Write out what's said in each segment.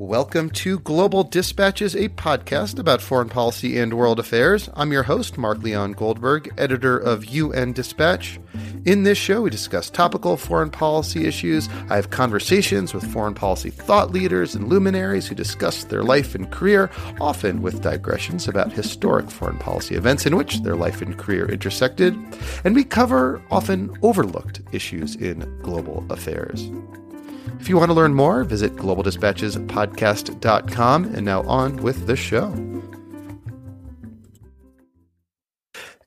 Welcome to Global Dispatches, a podcast about foreign policy and world affairs. I'm your host, Mark Leon Goldberg, editor of UN Dispatch. In this show, we discuss topical foreign policy issues. I have conversations with foreign policy thought leaders and luminaries who discuss their life and career, often with digressions about historic foreign policy events in which their life and career intersected. And we cover often overlooked issues in global affairs. If you want to learn more, visit globaldispatchespodcast.com. And now on with the show.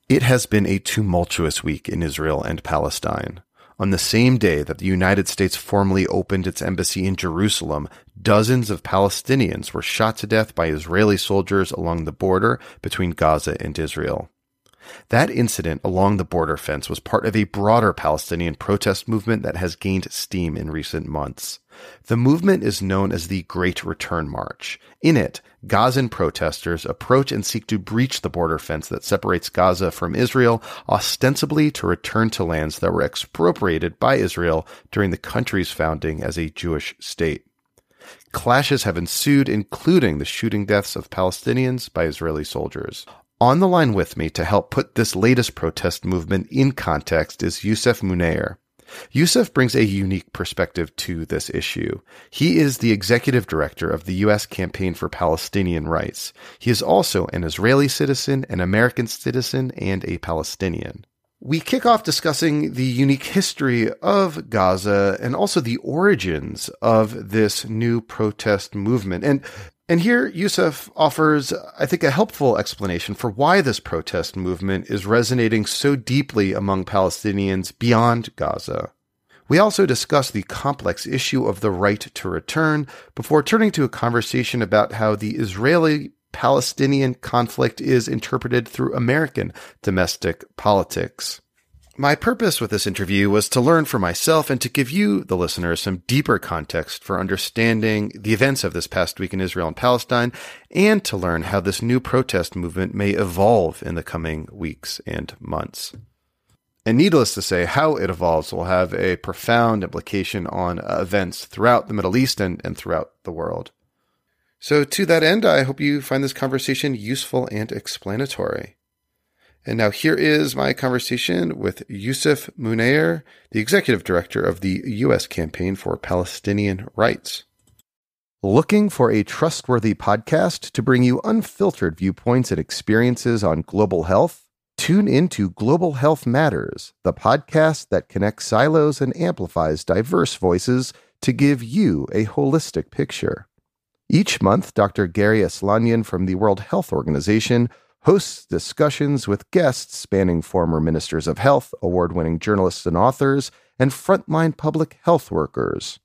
It has been a tumultuous week in Israel and Palestine. On the same day that the United States formally opened its embassy in Jerusalem, dozens of Palestinians were shot to death by Israeli soldiers along the border between Gaza and Israel. That incident along the border fence was part of a broader Palestinian protest movement that has gained steam in recent months. The movement is known as the Great Return March. In it, Gazan protesters approach and seek to breach the border fence that separates Gaza from Israel, ostensibly to return to lands that were expropriated by Israel during the country's founding as a Jewish state. Clashes have ensued, including the shooting deaths of Palestinians by Israeli soldiers. On the line with me to help put this latest protest movement in context is Yousef Munayyer. Yousef brings a unique perspective to this issue. He is the executive director of the U.S. Campaign for Palestinian Rights. He is also an Israeli citizen, an American citizen, and a Palestinian. We kick off discussing the unique history of Gaza and also the origins of this new protest movement. And and here, Yousef offers, I think, a helpful explanation for why this protest movement is resonating so deeply among Palestinians beyond Gaza. We also discuss the complex issue of the right to return before turning to a conversation about how the Israeli Palestinian conflict is interpreted through American domestic politics. My purpose with this interview was to learn for myself and to give you, the listeners, some deeper context for understanding the events of this past week in Israel and Palestine, and to learn how this new protest movement may evolve in the coming weeks and months. And needless to say, how it evolves will have a profound implication on events throughout the Middle East and, and throughout the world. So, to that end, I hope you find this conversation useful and explanatory. And now here is my conversation with Yousef Munayyer, the executive director of the U.S. Campaign for Palestinian Rights. Looking for a trustworthy podcast to bring you unfiltered viewpoints and experiences on global health? Tune into Global Health Matters, the podcast that connects silos and amplifies diverse voices to give you a holistic picture. Each month, Dr. Garry Aslanyan from the World Health Organization hosts discussions with guests spanning former ministers of health, award winning journalists and authors, and frontline public health workers.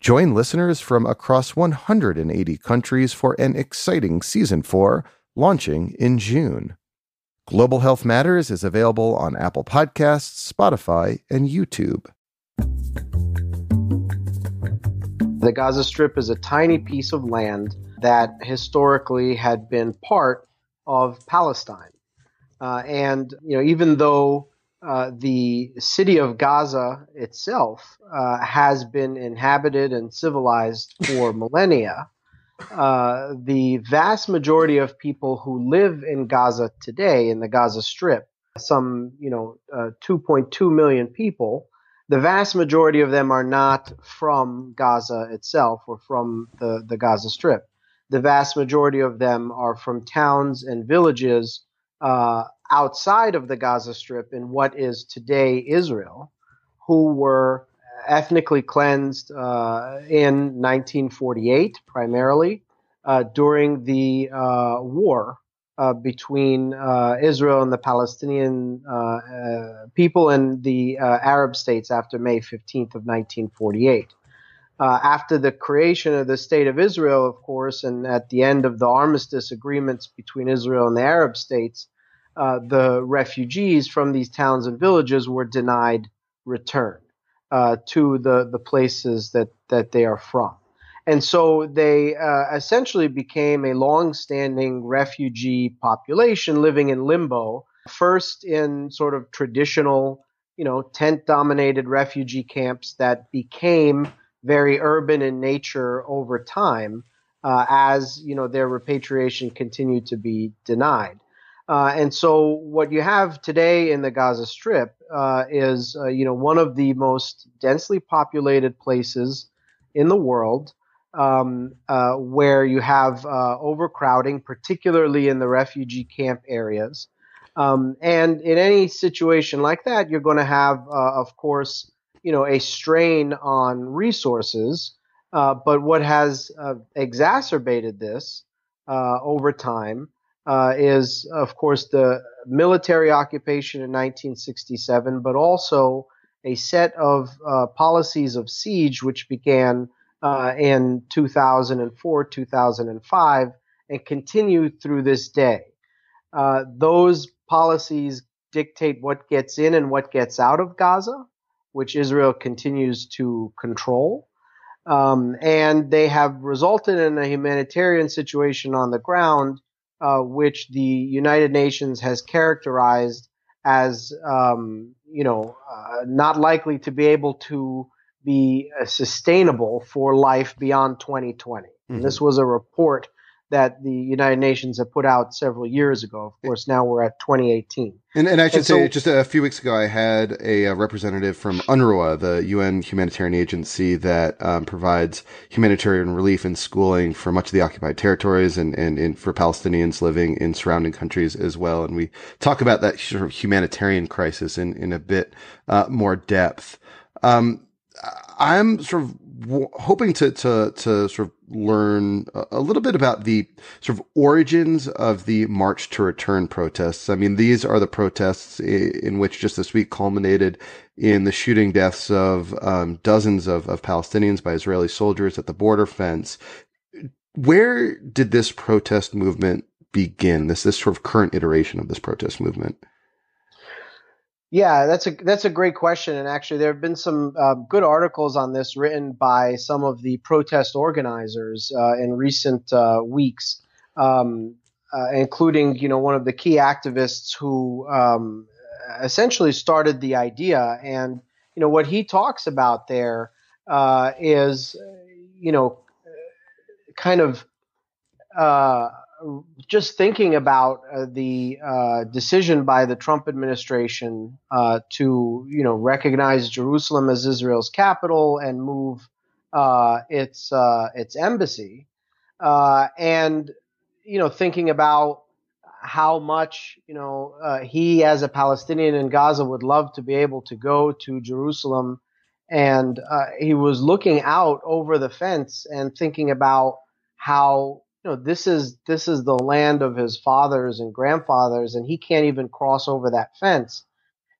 Join listeners from across 180 countries for an exciting season 4 launching in June. Global Health Matters is available on Apple Podcasts, Spotify, and YouTube. The Gaza Strip is a tiny piece of land that historically had been part of Palestine. Uh, and you know, even though uh, the city of Gaza itself uh, has been inhabited and civilized for millennia, uh, the vast majority of people who live in Gaza today, in the Gaza Strip, some you know, uh, 2.2 million people, the vast majority of them are not from Gaza itself or from the, the Gaza Strip the vast majority of them are from towns and villages uh, outside of the Gaza Strip in what is today Israel, who were ethnically cleansed uh, in 1948 primarily uh, during the uh, war uh, between uh, Israel and the Palestinian people and the Arab states after May 15th of 1948 uh, after the creation of the state of Israel, of course, and at the end of the armistice agreements between Israel and the Arab states, uh, the refugees from these towns and villages were denied return uh, to the, the places that, that they are from. And so they uh, essentially became a long-standing refugee population living in limbo, first in sort of traditional, you know, tent-dominated refugee camps that became very urban in nature over time uh, as you know their repatriation continued to be denied. Uh, and so what you have today in the Gaza Strip uh, is uh, you know one of the most densely populated places in the world. Um, uh, where you have uh, overcrowding, particularly in the refugee camp areas. Um, and in any situation like that, you're going to have, of course, you know, a strain on resources uh, but what has uh, exacerbated this uh, over time uh, is, of course, the military occupation in 1967, but also a set of uh, policies of siege which began in 2004, 2005, and continue through this day. those policies dictate what gets in and what gets out of Gaza, which Israel continues to control. Um, and they have resulted in a humanitarian situation on the ground, uh, which the United Nations has characterized as, um, you know, uh, not likely to be able to be uh, sustainable for life beyond 2020. Mm-hmm. this was a report that the United Nations have put out several years ago. Of course, now we're at 2018. And, and I should and say, so, just a few weeks ago, I had a, a, representative from UNRWA, the UN humanitarian agency that um, provides humanitarian relief and schooling for much of the occupied territories and, and, and, for Palestinians living in surrounding countries as well. And we talk about that sort of humanitarian crisis in, in a bit uh, more depth. Um, I'm sort of w- hoping to, to, to sort of learn a little bit about the sort of origins of the March to Return protests. I mean, these are the protests in which just this week culminated in the shooting deaths of um, dozens of, of Palestinians by Israeli soldiers at the border fence. Where did this protest movement begin? This this sort of current iteration of this protest movement. Yeah, that's a that's a great question, and actually, there have been some uh, good articles on this written by some of the protest organizers uh, in recent uh, weeks, um, uh, including you know one of the key activists who um, essentially started the idea, and you know what he talks about there uh, is you know kind of uh, just thinking about uh, the uh, decision by the Trump administration uh, to, you know, recognize Jerusalem as Israel's capital and move uh, its uh, its embassy, uh, and you know, thinking about how much you know he, as a Palestinian in Gaza, would love to be able to go to Jerusalem, and he was looking out over the fence and thinking about how know this is this is the land of his fathers and grandfathers and he can't even cross over that fence.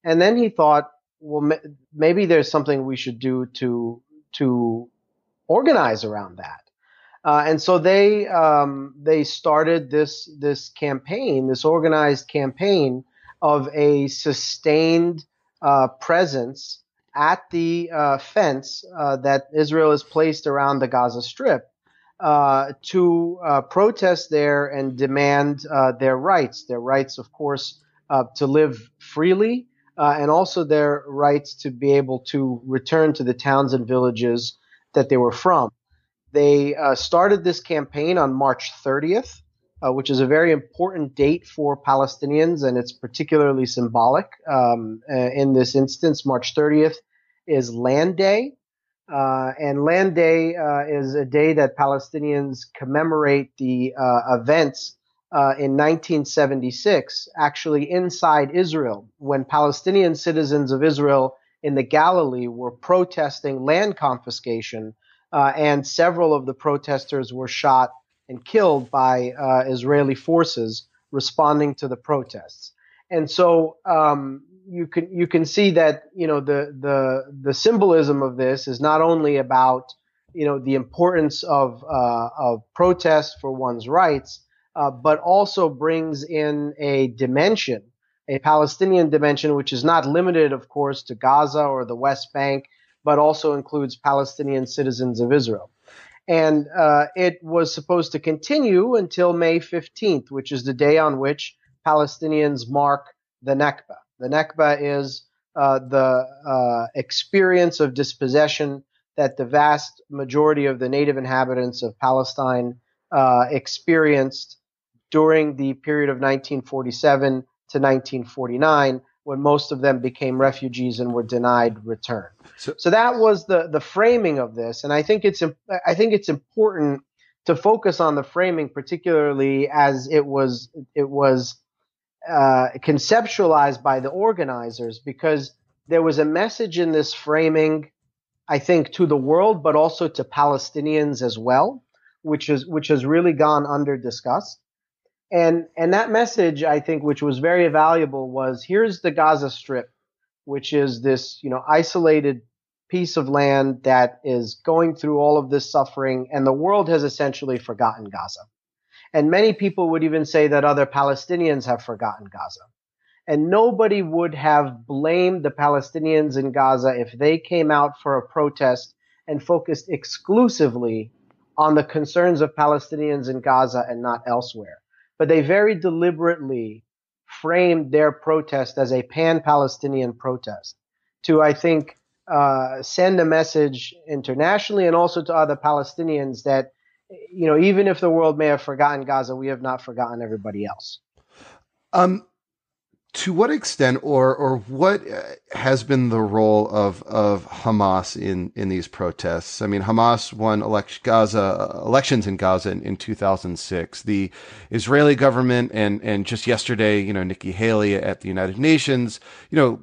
And then he thought well maybe there's something we should do to to organize around that. Uh, and so they um, they started this this campaign this organized campaign of a sustained uh, presence at the uh, fence uh, that Israel has placed around the Gaza Strip uh, to uh, protest there and demand uh, their rights. Their rights, of course, uh, to live freely, uh, and also their rights to be able to return to the towns and villages that they were from. They started this campaign on March 30th, which is a very important date for Palestinians, and it's particularly symbolic. Um, in this instance, March 30th is Land Day. Uh, and Land Day uh, is a day that Palestinians commemorate the uh, events uh, in 1976, actually inside Israel, when Palestinian citizens of Israel in the Galilee were protesting land confiscation, uh, and several of the protesters were shot and killed by uh, Israeli forces responding to the protests. And so um, you can you can see that you know the the the symbolism of this is not only about you know the importance of uh, of protest for one's rights, uh, but also brings in a dimension, a Palestinian dimension, which is not limited, of course, to Gaza or the West Bank, but also includes Palestinian citizens of Israel. And uh, it was supposed to continue until May 15th, which is the day on which Palestinians mark the Nakba. The Nakba is uh, the uh, experience of dispossession that the vast majority of the native inhabitants of Palestine uh, experienced during the period of 1947 to 1949 when most of them became refugees and were denied return. So, so that was the the framing of this, and I think it's I think it's important to focus on the framing, particularly as it was it was uh, conceptualized by the organizers, because there was a message in this framing, I think, to the world, but also to Palestinians as well, which is which has really gone under discussed. And and that message, I think, which was very valuable, was here's the Gaza Strip, which is this you know isolated piece of land that is going through all of this suffering, and the world has essentially forgotten Gaza. And many people would even say that other Palestinians have forgotten Gaza. And nobody would have blamed the Palestinians in Gaza if they came out for a protest and focused exclusively on the concerns of Palestinians in Gaza and not elsewhere but they very deliberately framed their protest as a pan-Palestinian protest to, I think, uh, send a message internationally and also to other Palestinians that, you know, even if the world may have forgotten Gaza, we have not forgotten everybody else. Um, to what extent or or what uh, has been the role of of Hamas in in these protests? I mean, Hamas won elect Gaza elections in Gaza in, in 2006. The Israeli government and and just yesterday, you know, Nikki Haley at the United Nations, you know,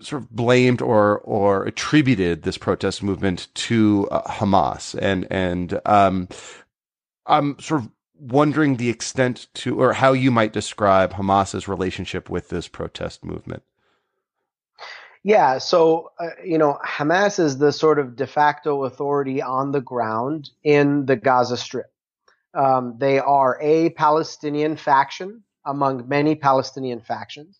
sort of blamed or or attributed this protest movement to uh, Hamas and and um, I'm sort of wondering the extent to or how you might describe Hamas's relationship with this protest movement. Yeah, so uh, you know, Hamas is the sort of de facto authority on the ground in the Gaza Strip. Um, they are a Palestinian faction among many Palestinian factions.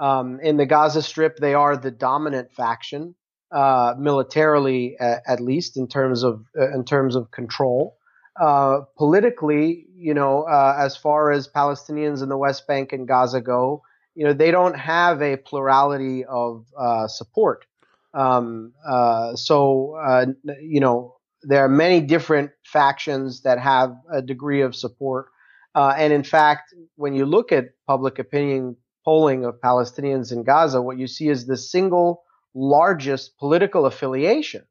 Um, in the Gaza Strip, they are the dominant faction, uh, militarily, uh, at least in terms of uh, in terms of control. Uh, politically, you know, uh, as far as Palestinians in the West Bank and Gaza go, you know, they don't have a plurality of uh, support. Um, uh, so, you know, there are many different factions that have a degree of support. and in fact, when you look at public opinion polling of Palestinians in Gaza, what you see is the single largest political affiliation,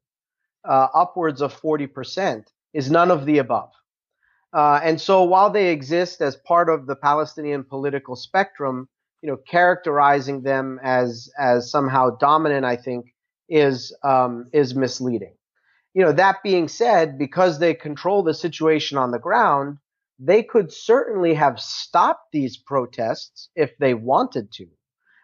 upwards of 40% is none of the above. Uh, and so while they exist as part of the Palestinian political spectrum, you know, characterizing them as as somehow dominant, I think, is um, is misleading. You know, that being said, because they control the situation on the ground, they could certainly have stopped these protests if they wanted to.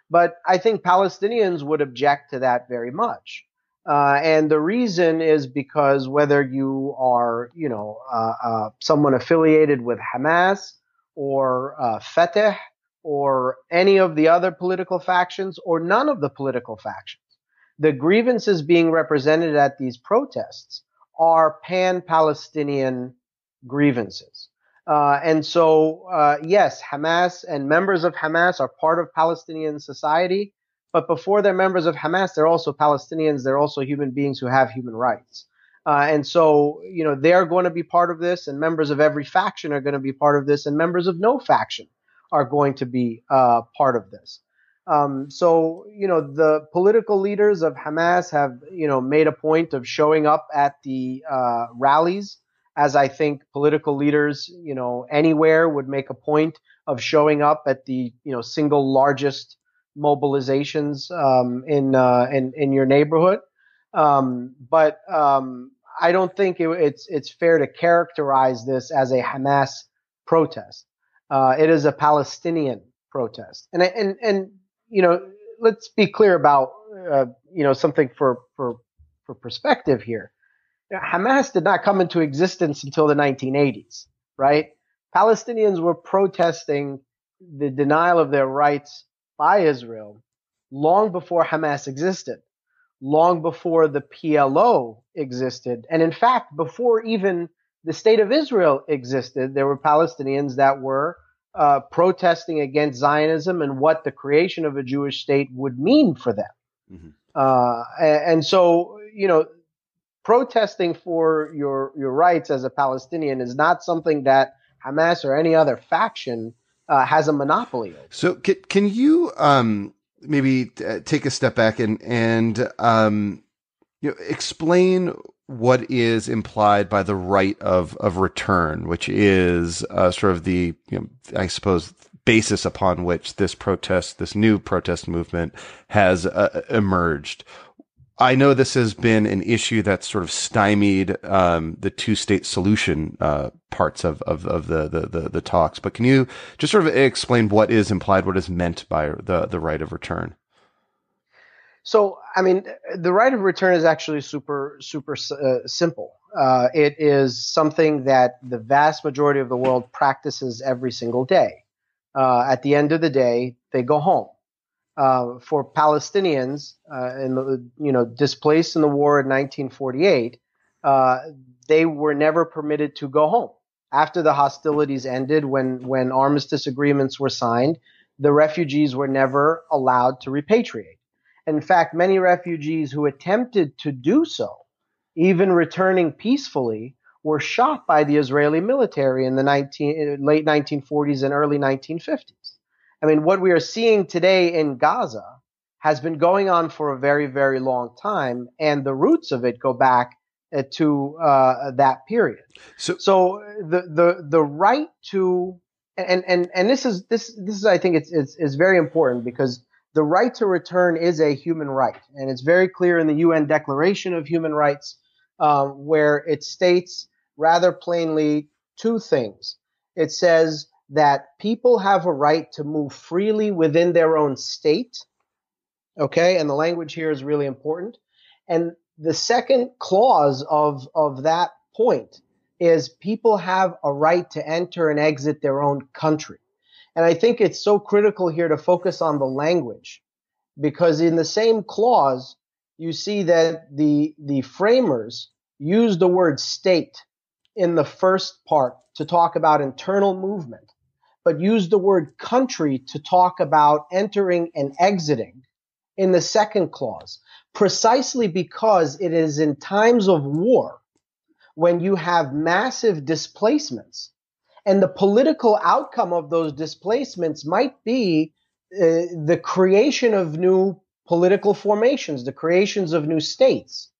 But I think Palestinians would object to that very much. Uh, and the reason is because whether you are, you know, uh, uh, someone affiliated with Hamas or uh, Fatah or any of the other political factions or none of the political factions, the grievances being represented at these protests are pan-Palestinian grievances. Uh, and so, uh, yes, Hamas and members of Hamas are part of Palestinian society, but before they're members of Hamas, they're also Palestinians. They're also human beings who have human rights. Uh, and so, you know, they're going to be part of this, and members of every faction are going to be part of this, and members of no faction are going to be uh, part of this. Um, so, you know, the political leaders of Hamas have, you know, made a point of showing up at the uh, rallies, as I think political leaders, you know, anywhere would make a point of showing up at the, you know, single largest mobilizations um, in, uh, in in your neighborhood. Um, but um, I don't think it, it's it's fair to characterize this as a Hamas protest. Uh, it is a Palestinian protest, and and and you know, let's be clear about uh, you know something for for for perspective here. Hamas did not come into existence until the 1980s, right? Palestinians were protesting the denial of their rights by Israel long before Hamas existed, long before the PLO existed. And in fact, before even the state of Israel existed, there were Palestinians that were uh, protesting against Zionism and what the creation of a Jewish state would mean for them. Mm-hmm. Uh, and, and, so, you know, protesting for your your rights as a Palestinian is not something that Hamas or any other faction uh, has a monopoly over. So can, can you um, maybe uh, take a step back and and um, you know, explain what is implied by the right of of return, which is uh, sort of the you know, I suppose basis upon which this protest, this new protest movement, has uh, emerged. I know this has been an issue that's sort of stymied um, the two state solution uh, parts of, of, of the, the, the, the, talks, but can you just sort of explain what is implied, what is meant by the, the right of return? So, I mean, the right of return is actually super, super uh, simple. Uh, it is something that the vast majority of the world practices every single day. Uh, at the end of the day, they go home uh, for Palestinians uh, in the, you know displaced in the war in 1948, uh, they were never permitted to go home after the hostilities ended. When when armistice agreements were signed, the refugees were never allowed to repatriate. In fact, many refugees who attempted to do so, even returning peacefully, were shot by the Israeli military in the 19, late 1940s and early 1950s. I mean, what we are seeing today in Gaza has been going on for a very, very long time, and the roots of it go back uh, to uh, that period. So, so the the the right to and and and this is this this is I think it's it's, very important because the right to return is a human right, and it's very clear in the UN Declaration of Human Rights, uh, where it states rather plainly two things. It says that people have a right to move freely within their own state. Okay, and the language here is really important. And the second clause of, of that point is people have a right to enter and exit their own country. And I think it's so critical here to focus on the language because in the same clause, you see that the, the framers use the word state in the first part to talk about internal movement but use the word country to talk about entering and exiting in the second clause, precisely because it is in times of war when you have massive displacements. And the political outcome of those displacements might be uh, the creation of new political formations, the creations of new states.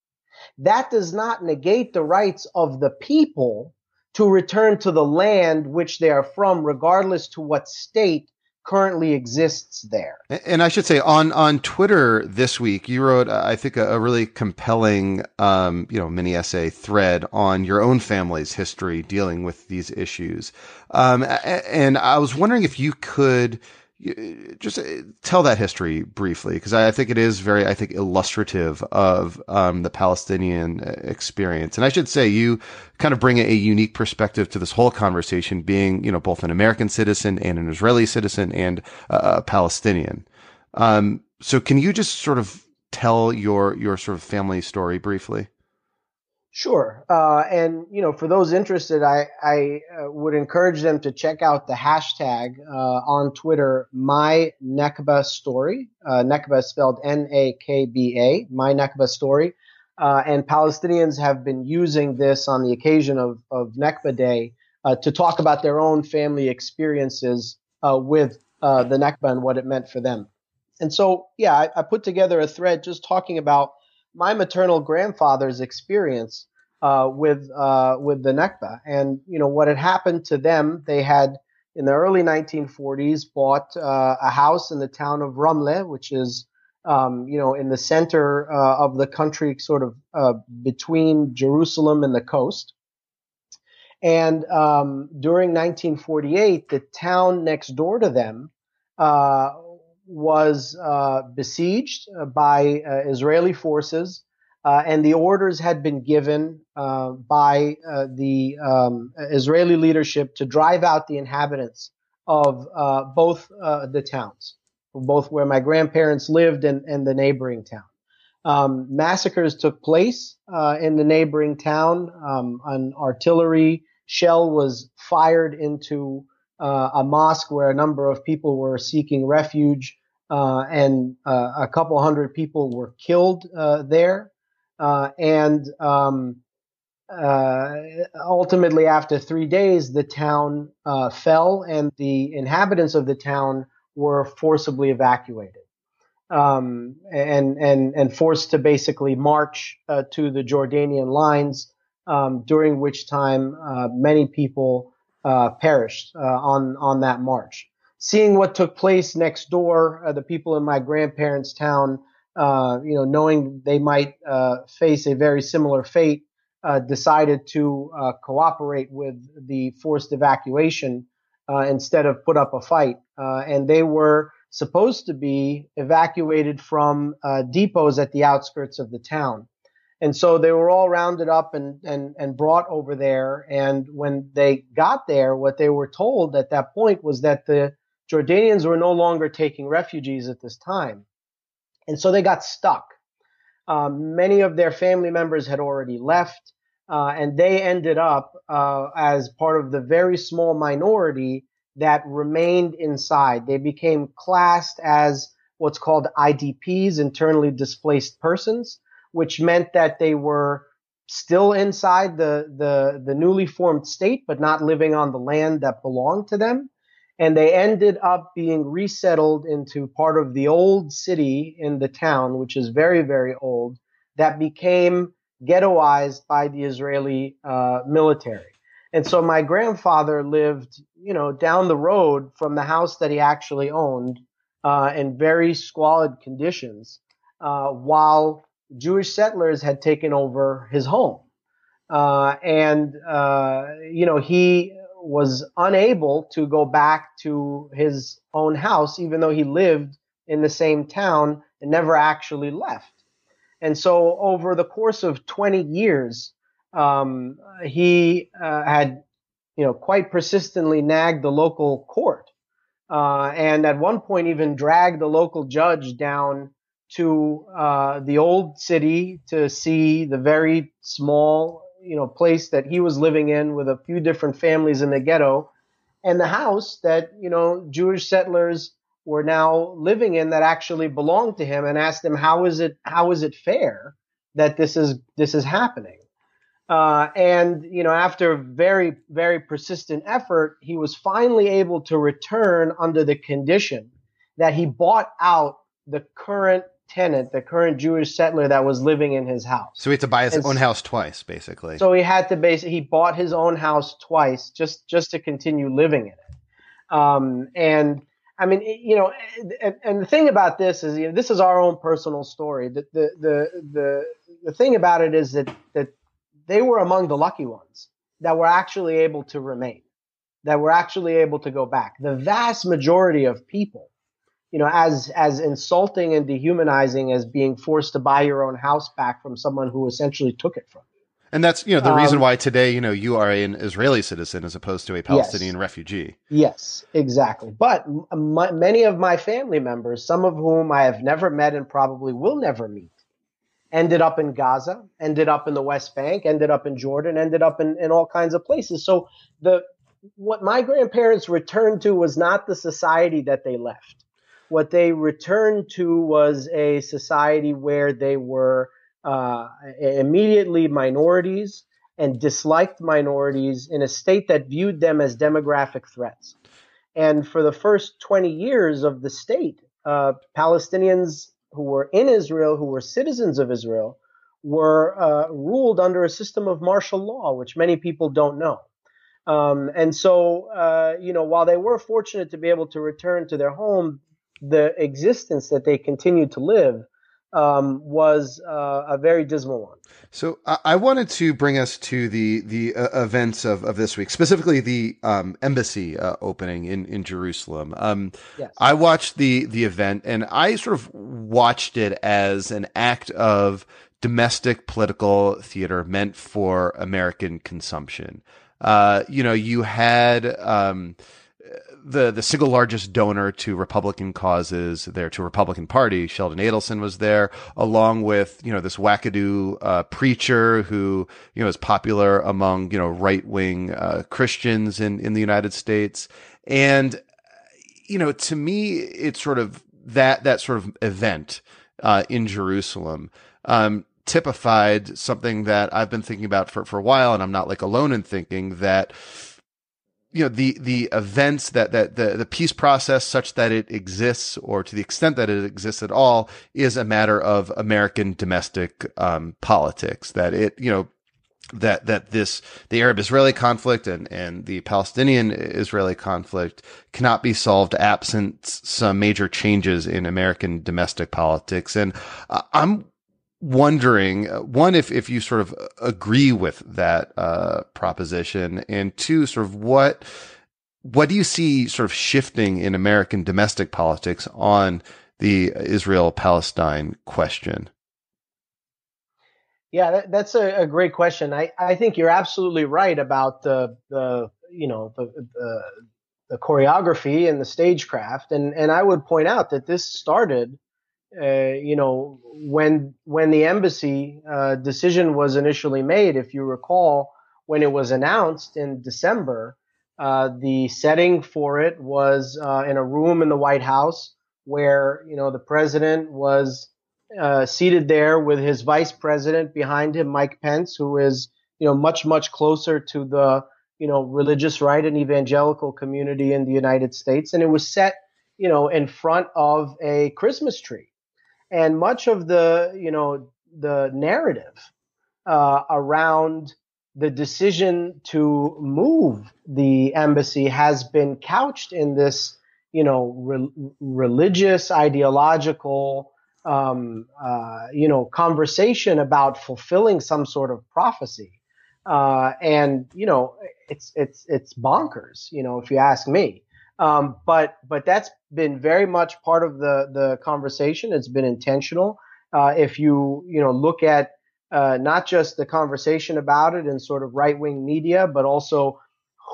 That does not negate the rights of the people to return to the land which they are from, regardless to what state currently exists there. And I should say on on Twitter this week, you wrote I think a, a really compelling um, you know mini essay thread on your own family's history dealing with these issues. Um, and I was wondering if you could just uh, tell that history briefly because I think it is very I think illustrative of um, the Palestinian uh, experience. And I should say you kind of bring a unique perspective to this whole conversation being you know both an American citizen and an Israeli citizen and a Palestinian. Um, so can you just sort of tell your your sort of family story briefly Sure. Uh, and, you know, for those interested, I, I uh, would encourage them to check out the hashtag uh, on Twitter, my Nakba story. Uh, Nakba spelled N A K B A, my Nakba story. Uh, and Palestinians have been using this on the occasion of, of Nakba Day uh, to talk about their own family experiences with the Nakba and what it meant for them. And so, yeah, I, I put together a thread just talking about my maternal grandfather's experience uh, with uh, with the Nakba, and you know what had happened to them. They had in the early 1940s bought uh, a house in the town of Ramle, which is um, you know in the center uh, of the country, sort of uh, between Jerusalem and the coast. And um, during 1948, the town next door to them uh, was besieged by Israeli forces uh, and the orders had been given uh, by uh, the um, Israeli leadership to drive out the inhabitants of uh, both uh, the towns, both where my grandparents lived and, and the neighboring town. Um, massacres took place uh, in the neighboring town. Um, an artillery shell was fired into a mosque where a number of people were seeking refuge, and a couple hundred people were killed there. Uh, and um, uh, ultimately, after three days, the town uh, fell, and the inhabitants of the town were forcibly evacuated um, and and and forced to basically march uh, to the Jordanian lines. Um, during which time uh, many people uh, perished on on that march. Seeing what took place next door, the people in my grandparents' town, you know, knowing they might face a very similar fate, uh, decided to uh, cooperate with the forced evacuation uh, instead of put up a fight. Uh, and they were supposed to be evacuated from uh, depots at the outskirts of the town. And so they were all rounded up and, and, and brought over there. And when they got there, what they were told at that point was that the Jordanians were no longer taking refugees at this time. And so they got stuck. Um, many of their family members had already left, uh, and they ended up uh, as part of the very small minority that remained inside. They became classed as what's called IDPs, internally displaced persons, which meant that they were still inside the, the, the newly formed state, but not living on the land that belonged to them. And they ended up being resettled into part of the old city in the town, which is very, very old, that became ghettoized by the Israeli uh, military. And so my grandfather lived, you know, down the road from the house that he actually owned uh, in very squalid conditions, uh, while Jewish settlers had taken over his home. Uh, and, uh, you know, he was unable to go back to his own house, even though he lived in the same town and never actually left. And so over the course of 20 years, um, he uh, had, you know, quite persistently nagged the local court, uh, and at one point even dragged the local judge down to uh, the old city to see the very small, you know, place that he was living in with a few different families in the ghetto, and the house that you know Jewish settlers were now living in that actually belonged to him, and asked him how is it how is it fair that this is this is happening. Uh, and you know, after very very persistent effort, he was finally able to return under the condition that he bought out the current tenant, the current Jewish settler that was living in his house. So he had to buy his and own house twice, basically. So he had to basically he bought his own house twice just just to continue living in it. Um, and I mean, you know, and, and, the thing about this is, you know, this is our own personal story. The, the the the the thing about it is that that they were among the lucky ones that were actually able to remain, that were actually able to go back. The vast majority of people, you know, as as insulting and dehumanizing as being forced to buy your own house back from someone who essentially took it from you. And that's you know the um, reason why today you know you are an Israeli citizen as opposed to a Palestinian yes, refugee. Yes, exactly. But my, many of my family members, some of whom I have never met and probably will never meet, ended up in Gaza, ended up in the West Bank, ended up in Jordan, ended up in, in all kinds of places. So the what my grandparents returned to was not the society that they left. What they returned to was a society where they were uh, immediately minorities and disliked minorities in a state that viewed them as demographic threats. And for the first 20 years of the state, uh, Palestinians who were in Israel, who were citizens of Israel, were uh, ruled under a system of martial law, which many people don't know. Um, and so, uh, you know, while they were fortunate to be able to return to their home, the existence that they continued to live um, was uh, a very dismal one. So I wanted to bring us to the the uh, events of, of this week, specifically the um, embassy uh, opening in in Jerusalem. Um, yes. I watched the the event, and I sort of watched it as an act of domestic political theater meant for American consumption. Uh, you know, you had um, the the single largest donor to Republican causes there to Republican Party. Sheldon Adelson was there, along with you know this wackadoo uh, preacher who you know is popular among you know right wing uh, Christians in in the United States, and you know to me it's sort of that that sort of event uh, in Jerusalem. Um, typified something that I've been thinking about for, for a while, and I'm not like alone in thinking that you know the the events that that the the peace process such that it exists or to the extent that it exists at all is a matter of American domestic um, politics that it you know that that this the Arab Israeli conflict and and the Palestinian Israeli conflict cannot be solved absent some major changes in American domestic politics. And uh, I'm wondering uh, one if if you sort of agree with that uh, proposition and two sort of what what do you see sort of shifting in American domestic politics on the Israel Palestine question? Yeah that, that's a, a, great question. I, I think you're absolutely right about the the you know the, the the choreography and the stagecraft and and I would point out that this started uh, you know, when when the embassy uh, decision was initially made, if you recall, when it was announced in December, uh, the setting for it was uh, in a room in the White House where you know the president was uh, seated there with his vice president behind him, Mike Pence, who is you know much much closer to the you know religious right and evangelical community in the United States, and it was set you know in front of a Christmas tree and much of the you know the narrative uh, around the decision to move the embassy has been couched in this you know re- religious ideological um, uh, you know conversation about fulfilling some sort of prophecy. Uh, and you know it's it's it's bonkers you know if you ask me um, but but that's been very much part of the the conversation. It's been intentional. Uh, if you you know look at uh, not just the conversation about it in sort of right wing media, but also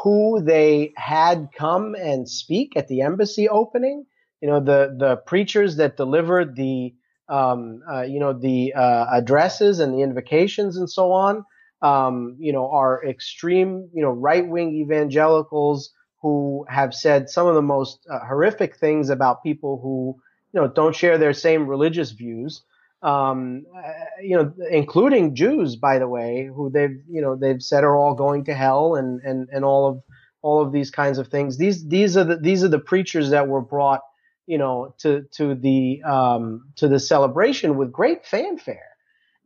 who they had come and speak at the embassy opening. You know the the preachers that delivered the um, uh, you know the uh, addresses and the invocations and so on. Um, you know are extreme you know right wing evangelicals who have said some of the most uh, horrific things about people who you know don't share their same religious views. Um, uh, you know including Jews by the way who they've you know they've said are all going to hell and and and all of all of these kinds of things. These these are the these are the preachers that were brought you know to to the um, to the celebration with great fanfare.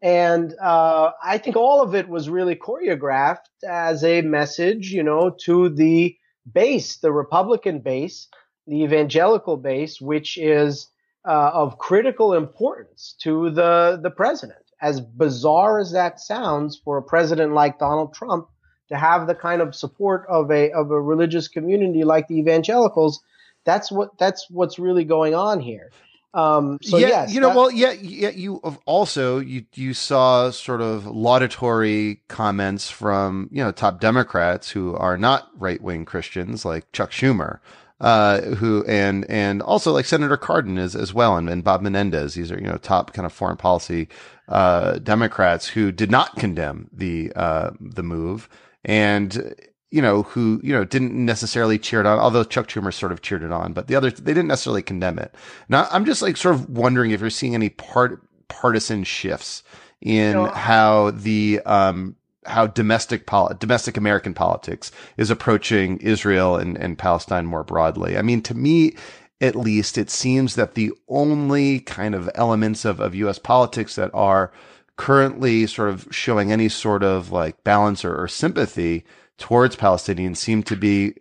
And uh, I think all of it was really choreographed as a message, you know, to the base, the Republican base, the evangelical base, which is uh, of critical importance to the, the president. As bizarre as that sounds for a president like Donald Trump to have the kind of support of a of a religious community like the evangelicals, that's what that's what's really going on here. Um, so yeah, yes, you know, that, well, yeah, yeah. You also you you saw sort of laudatory comments from you know top Democrats who are not right wing Christians, like Chuck Schumer, uh, who and and also like Senator Cardin as as well, and, and Bob Menendez. These are you know top kind of foreign policy uh, Democrats who did not condemn the uh, the move and you know, who, you know, didn't necessarily cheer it on, although Chuck Schumer sort of cheered it on, but the others, they didn't necessarily condemn it. Now, I'm just like sort of wondering if you're seeing any part, partisan shifts in how the, um, how domestic pol- domestic American politics is approaching Israel and, and Palestine more broadly. I mean, to me, at least, it seems that the only kind of elements of, of U.S. politics that are currently sort of showing any sort of like balance or, or sympathy towards Palestinians seem to be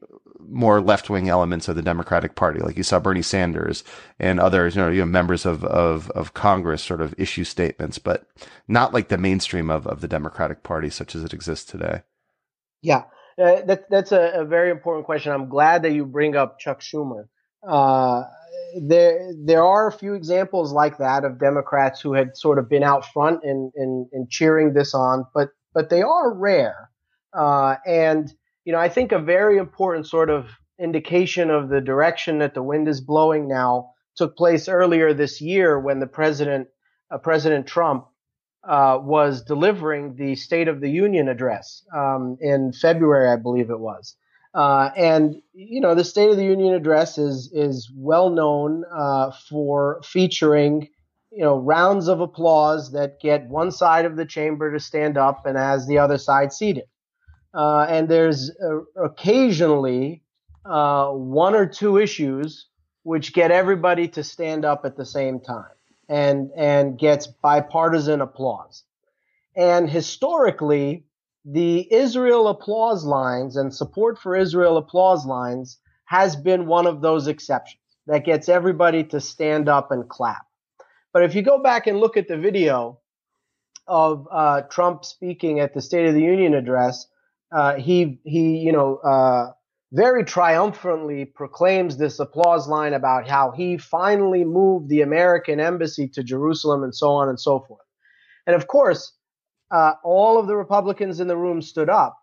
more left wing elements of the Democratic Party. Like you saw Bernie Sanders and others, you know, you know, members of, of, of Congress sort of issue statements, but not like the mainstream of, of the Democratic Party such as it exists today. Yeah, uh, that, that's a, a, very important question. I'm glad that you bring up Chuck Schumer. Uh, there, there are a few examples like that of Democrats who had sort of been out front in, in, in cheering this on, but, but they are rare. Uh, and, you know, I think a very important sort of indication of the direction that the wind is blowing now took place earlier this year when the president, uh, President Trump, uh, was delivering the State of the Union address um, in February, I believe it was. Uh, and you know, the State of the Union address is is well known uh, for featuring you know rounds of applause that get one side of the chamber to stand up and has the other side seated. Uh, and there's uh, occasionally uh, one or two issues which get everybody to stand up at the same time and and gets bipartisan applause. And historically, the Israel applause lines and support for Israel applause lines has been one of those exceptions that gets everybody to stand up and clap. But if you go back and look at the video of uh, Trump speaking at the State of the Union address, uh, he he you know uh, very triumphantly proclaims this applause line about how he finally moved the American embassy to Jerusalem and so on and so forth. And of course, uh, all of the Republicans in the room stood up.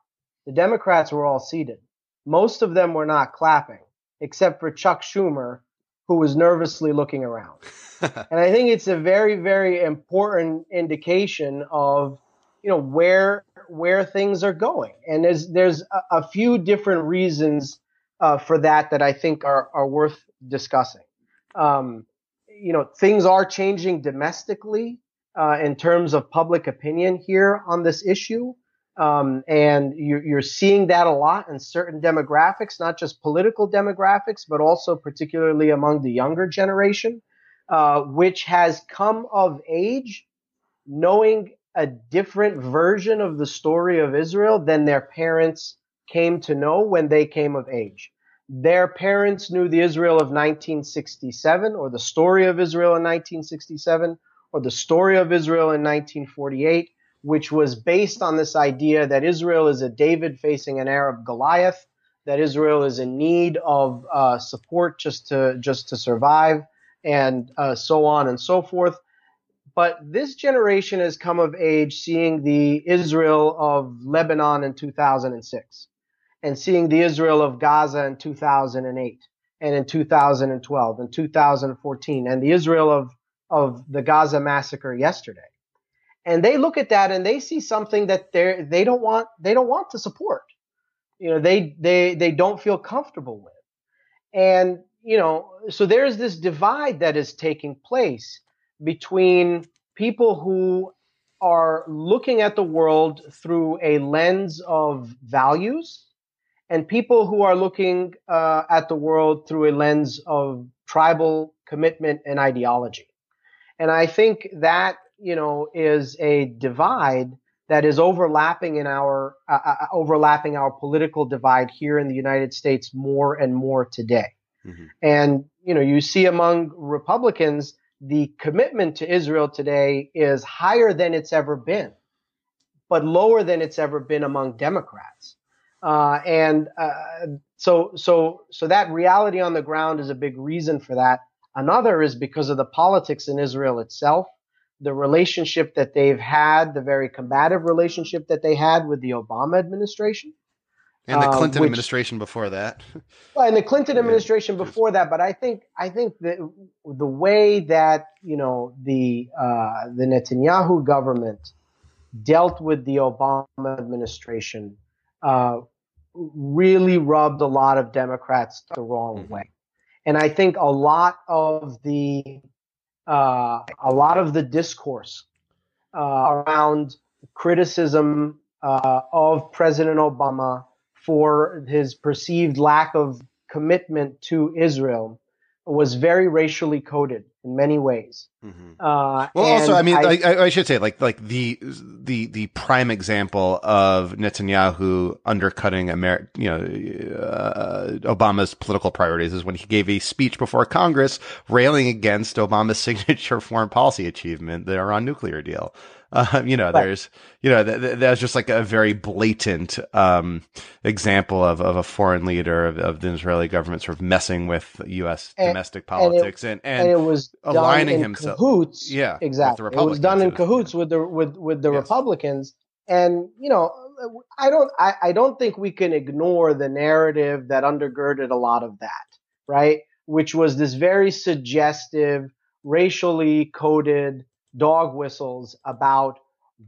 The Democrats were all seated. Most of them were not clapping, except for Chuck Schumer, who was nervously looking around. and I think it's a very, very important indication of you know where where things are going. And there's there's a, a few different reasons uh, for that that i think are are worth discussing. Um, you know things are changing domestically uh, in terms of public opinion here on this issue. Um, and you're, you're seeing that a lot in certain demographics not just political demographics but also particularly among the younger generation uh, which has come of age knowing a different version of the story of Israel than their parents came to know when they came of age. Their parents knew the Israel of 1967 or the story of Israel in 1967 or the story of Israel in 1948, which was based on this idea that Israel is a David facing an Arab Goliath, that Israel is in need of uh, support just to just to survive, and uh, so on and so forth. But this generation has come of age seeing the Israel of Lebanon in 2006 and seeing the Israel of Gaza in 2008 and in 2012 and 2014 and the Israel of, of the Gaza massacre yesterday. And they look at that and they see something that they they don't want they don't want to support. You know, they they they don't feel comfortable with. And you know, so there's this divide that is taking place between people who are looking at the world through a lens of values and people who are looking uh, at the world through a lens of tribal commitment and ideology. And I think that, you know, is a divide that is overlapping in our, uh, uh, uh overlapping our political divide here in the United States more and more today. Mm-hmm. And, you know, you see among Republicans the commitment to Israel today is higher than it's ever been, but lower than it's ever been among Democrats. Uh, and uh, so, so, so that reality on the ground is a big reason for that. Another is because of the politics in Israel itself, the relationship that they've had, the very combative relationship that they had with the Obama administration. And the um, Clinton um, which, administration before that. Well, and the Clinton administration before that, but I think I think that the way that you know the uh, the Netanyahu government dealt with the Obama administration uh, really rubbed a lot of Democrats the wrong mm-hmm. way, and I think a lot of the uh, a lot of the discourse uh, around criticism uh, of President Obama for his perceived lack of commitment to Israel was very racially coded in many ways. Mm-hmm. Uh, well, also, I mean, I, I, I, should say, like, like the the the prime example of Netanyahu undercutting Amer- you know, uh, Obama's political priorities is when he gave a speech before Congress railing against Obama's signature foreign policy achievement, the Iran nuclear deal. Uh, you know, right. there's, you know, th- th- that's just like a very blatant um, example of, of a foreign leader of, of, the Israeli government sort of messing with U.S. And, domestic politics and, and, and, and, it was aligning himself. Cahoots, yeah, exactly. It was done in cahoots with the with with the yes. Republicans, and you know, I don't I, I don't think we can ignore the narrative that undergirded a lot of that, right? Which was this very suggestive, racially coded dog whistles about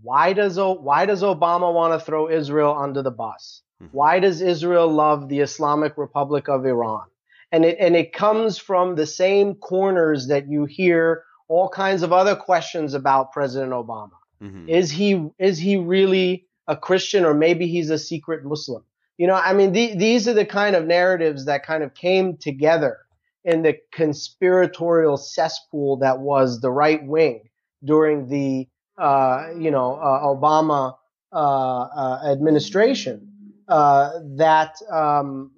why does why does Obama want to throw Israel under the bus? Mm-hmm. Why does Israel love the Islamic Republic of Iran? And it and it comes from the same corners that you hear all kinds of other questions about President Obama. Mm-hmm. Is he is he really a Christian or maybe he's a secret Muslim? You know, I mean, the, these are the kind of narratives that kind of came together in the conspiratorial cesspool that was the right wing during the uh, you know uh, Obama uh, uh administration that um,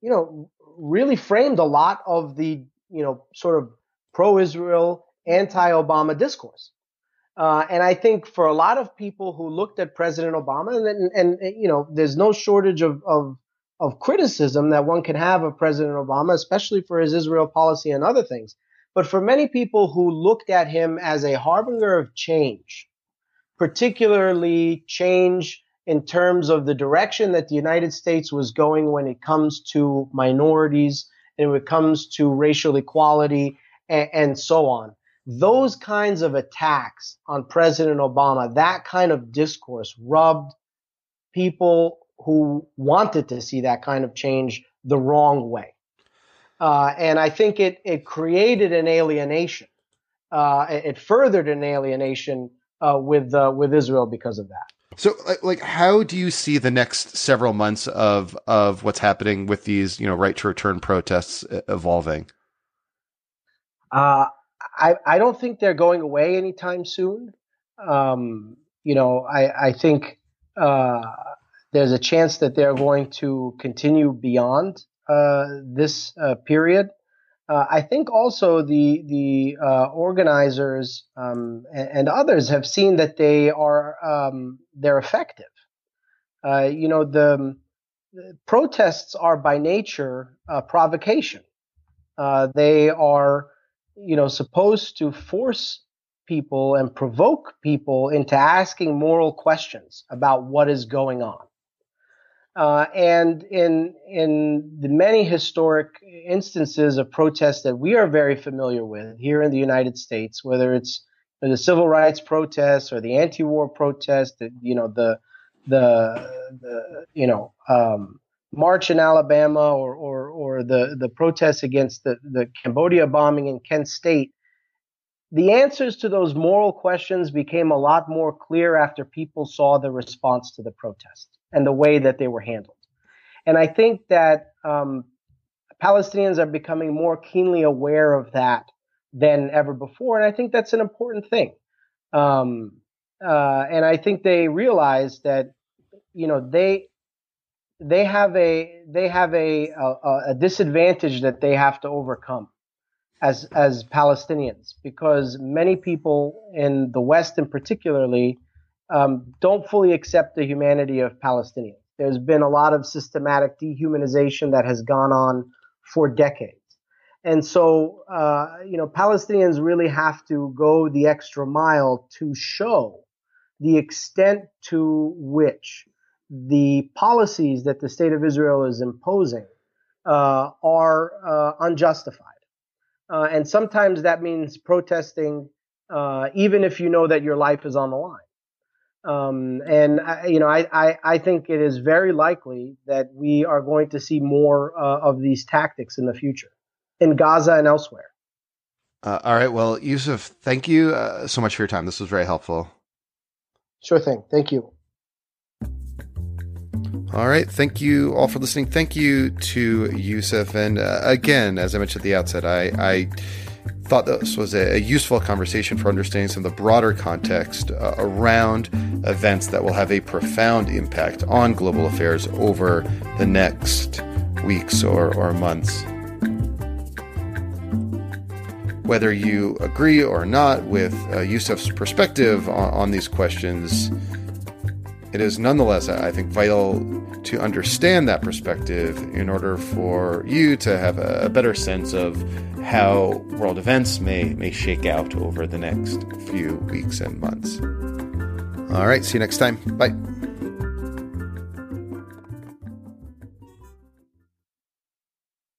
you know really framed a lot of the you know sort of pro-Israel, anti-Obama discourse. Uh, and I think for a lot of people who looked at President Obama, and, and, and you know, there's no shortage of, of, of criticism that one can have of President Obama, especially for his Israel policy and other things. But for many people who looked at him as a harbinger of change, particularly change in terms of the direction that the United States was going when it comes to minorities and when it comes to racial equality and, and so on. Those kinds of attacks on President Obama, that kind of discourse rubbed people who wanted to see that kind of change the wrong way. Uh, and I think it, it created an alienation. Uh, it furthered an alienation uh, with uh, with Israel because of that. So, like, how do you see the next several months of of what's happening with these, you know, right to return protests evolving? Uh, I I don't think they're going away anytime soon. Um, you know, I I think uh, there's a chance that they're going to continue beyond this uh, period. Uh, I think also the the uh, organizers um, and, and, others have seen that they are um, they're effective. Uh, you know, the, the, protests are by nature provocation. Uh, they are, you know, supposed to force people and provoke people into asking moral questions about what is going on. Uh, and in in the many historic instances of protests that we are very familiar with here in the United States, whether it's the civil rights protests or the anti-war protests, the, you know the the, the you know um, march in Alabama or or, or the the protests against the, the Cambodia bombing in Kent State, the answers to those moral questions became a lot more clear after people saw the response to the protest and the way that they were handled. And I think that um, Palestinians are becoming more keenly aware of that than ever before. And I think that's an important thing. Um, uh, and I think they realize that, you know, they, they have a, they have a, a, a disadvantage that they have to overcome as, as Palestinians because many people in the West and particularly um, don't fully accept the humanity of Palestinians. There's been a lot of systematic dehumanization that has gone on for decades. And so, uh, you know, Palestinians really have to go the extra mile to show the extent to which the policies that the state of Israel is imposing uh, are uh, unjustified. Uh, and sometimes that means protesting, uh, even if you know that your life is on the line. Um, and I, you know, I, I, I, think it is very likely that we are going to see more uh, of these tactics in the future in Gaza and elsewhere. Uh, all right. Well, Yousef, thank you uh, so much for your time. This was very helpful. Sure thing. Thank you. All right. Thank you all for listening. Thank you to Yousef. And uh, again, as I mentioned at the outset, I, I thought this was a, useful conversation for understanding some of the broader context uh, around events that will have a profound impact on global affairs over the next weeks or, or months. Whether you agree or not with uh, Yousef's perspective on, on these questions, it is nonetheless, I think, vital to understand that perspective in order for you to have a better sense of how world events may, may shake out over the next few weeks and months. All right, see you next time. Bye.